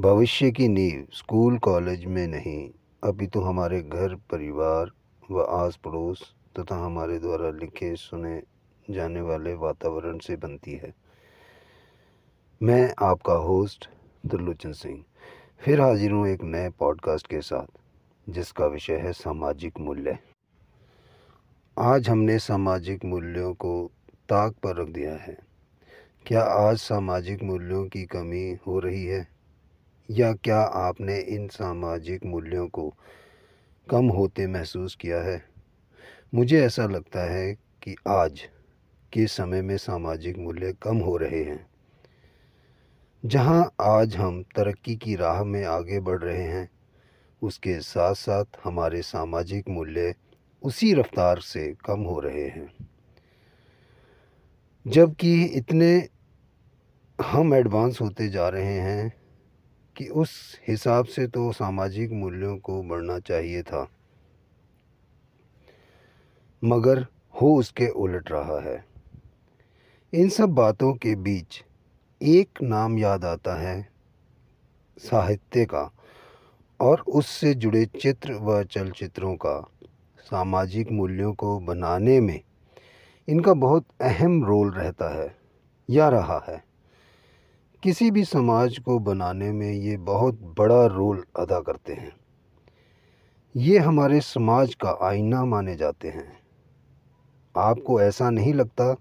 भविष्य की नींव स्कूल, कॉलेज में नहीं, अभी तो हमारे घर, परिवार व आस पड़ोस तथा हमारे द्वारा लिखे, सुने जाने वाले वातावरण से बनती है। मैं आपका होस्ट दुर्लोचन सिंह, फिर हाजिर हूँ एक नए पॉडकास्ट के साथ, जिसका विषय है सामाजिक मूल्य। आज हमने सामाजिक मूल्यों को ताक पर रख दिया है। क्या आज सामाजिक मूल्यों की कमी हो रही है? या क्या आपने इन सामाजिक मूल्यों को कम होते महसूस किया है? मुझे ऐसा लगता है कि आज के समय में सामाजिक मूल्य कम हो रहे हैं। जहाँ आज हम तरक्की की राह में आगे बढ़ रहे हैं, उसके साथ साथ हमारे सामाजिक मूल्य उसी रफ्तार से कम हो रहे हैं। जबकि इतने हम एडवांस होते जा रहे हैं कि उस हिसाब से तो सामाजिक मूल्यों को बढ़ना चाहिए था। मगर हो उसके उलट रहा है। इन सब बातों के बीच एक नाम याद आता है, साहित्य का, और उससे जुड़े चित्र व चलचित्रों का। सामाजिक मूल्यों को बनाने में इनका बहुत अहम रोल रहता है, या रहा है। किसी भी समाज को बनाने में ये बहुत बड़ा रोल अदा करते हैं। ये हमारे समाज का आईना माने जाते हैं। आपको ऐसा नहीं लगता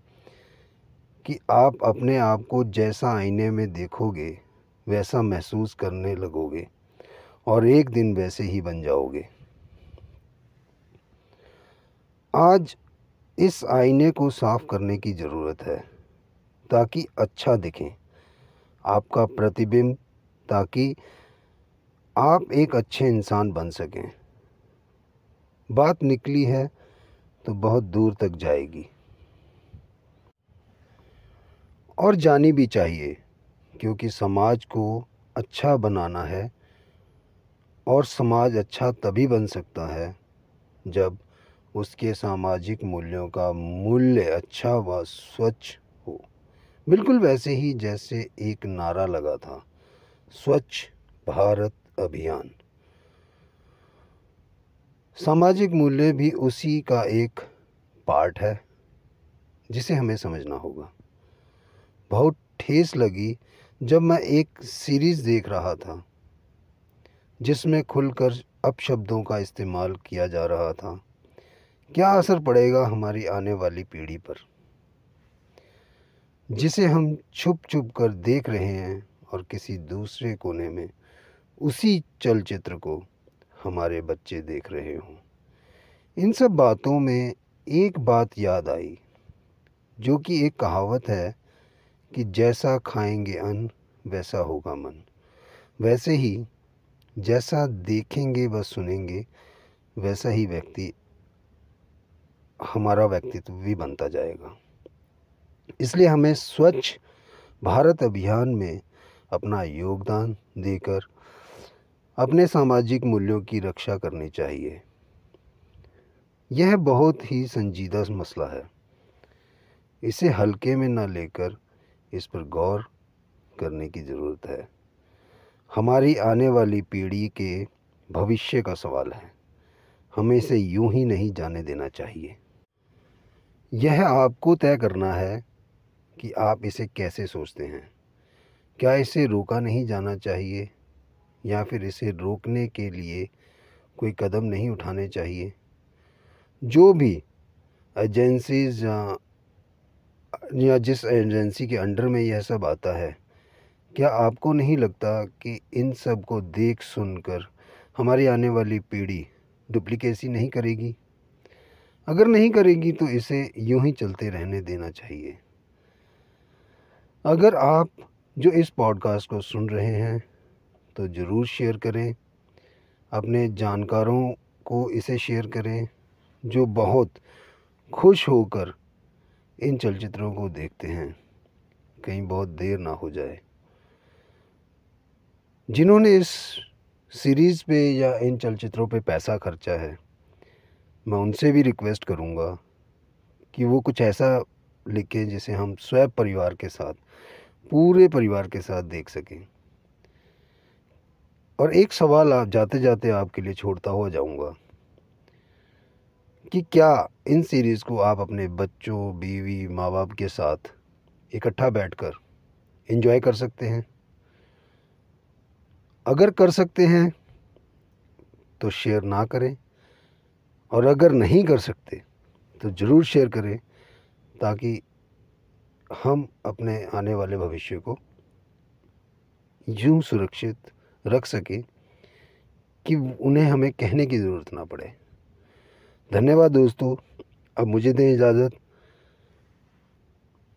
कि आप अपने आप को जैसा आईने में देखोगे, वैसा महसूस करने लगोगे और एक दिन वैसे ही बन जाओगे? आज इस आईने को साफ़ करने की ज़रूरत है ताकि अच्छा दिखें। आपका प्रतिबिंब ताकि आप एक अच्छे इंसान बन सकें। बात निकली है तो बहुत दूर तक जाएगी। और जानी भी चाहिए, क्योंकि समाज को अच्छा बनाना है और समाज अच्छा तभी बन सकता है जब उसके सामाजिक मूल्यों का मूल्य अच्छा व स्वच्छ हो। बिल्कुल वैसे ही जैसे एक नारा लगा था। स्वच्छ भारत अभियान। सामाजिक मूल्य भी उसी का एक पार्ट है, जिसे हमें समझना होगा। बहुत ठेस लगी जब मैं एक सीरीज़ देख रहा था, जिसमें खुलकर अपशब्दों का इस्तेमाल किया जा रहा था। क्या असर पड़ेगा हमारी आने वाली पीढ़ी पर? जिसे हम छुप छुप कर देख रहे हैं और किसी दूसरे कोने में, उसी चलचित्र को हमारे बच्चे देख रहे हों। इन सब बातों में एक बात याद आई, जो कि एक कहावत है कि जैसा खाएँगे अन्न, वैसा होगा मन। वैसे ही जैसा देखेंगे व सुनेंगे, वैसा ही व्यक्ति, हमारा व्यक्तित्व भी बनता जाएगा। इसलिए हमें स्वच्छ भारत अभियान में अपना योगदान देकर अपने सामाजिक मूल्यों की रक्षा करनी चाहिए। यह बहुत ही संजीदा मसला है। इसे हल्के में न लेकर इस पर गौर करने की ज़रूरत है। हमारी आने वाली पीढ़ी के भविष्य का सवाल है। हमें इसे यूँ ही नहीं जाने देना चाहिए। यह आपको तय करना है कि आप इसे कैसे सोचते हैं? क्या इसे रोका नहीं जाना चाहिए? या फिर इसे रोकने के लिए कोई कदम नहीं उठाने चाहिए? जो भी एजेंसीज या जिस एजेंसी के अंडर में यह सब आता है, क्या आपको नहीं लगता कि इन सबको देख सुनकर हमारी आने वाली पीढ़ी डुप्लीकेसी नहीं करेगी? अगर नहीं करेगी तो इसे यूँ ही चलते रहने देना चाहिए। अगर आप जो इस पॉडकास्ट को सुन रहे हैं तो ज़रूर शेयर करें। अपने जानकारों को इसे शेयर करें, जो बहुत खुश होकर इन चलचित्रों को देखते हैं। कहीं बहुत देर ना हो जाए। जिन्होंने इस सीरीज़ पे या इन चलचित्रों पे पैसा खर्चा है, मैं उनसे भी रिक्वेस्ट करूँगा कि वो कुछ ऐसा लिखें जिसे हम स्वयं परिवार के साथ, पूरे परिवार के साथ देख सकें। और एक सवाल आप जाते जाते आपके लिए छोड़ता हुआ जाऊँगा कि क्या इन सीरीज़ को आप अपने बच्चों, बीवी माँ बाप के साथ इकट्ठा बैठकर एंजॉय कर सकते हैं? अगर कर सकते हैं तो शेयर ना करें। और अगर नहीं कर सकते तो ज़रूर शेयर करें। ताकि हम अपने आने वाले भविष्य को यूँ सुरक्षित रख सकें कि उन्हें हमें कहने की ज़रूरत ना पड़े। धन्यवाद दोस्तों, अब मुझे दें इजाज़त।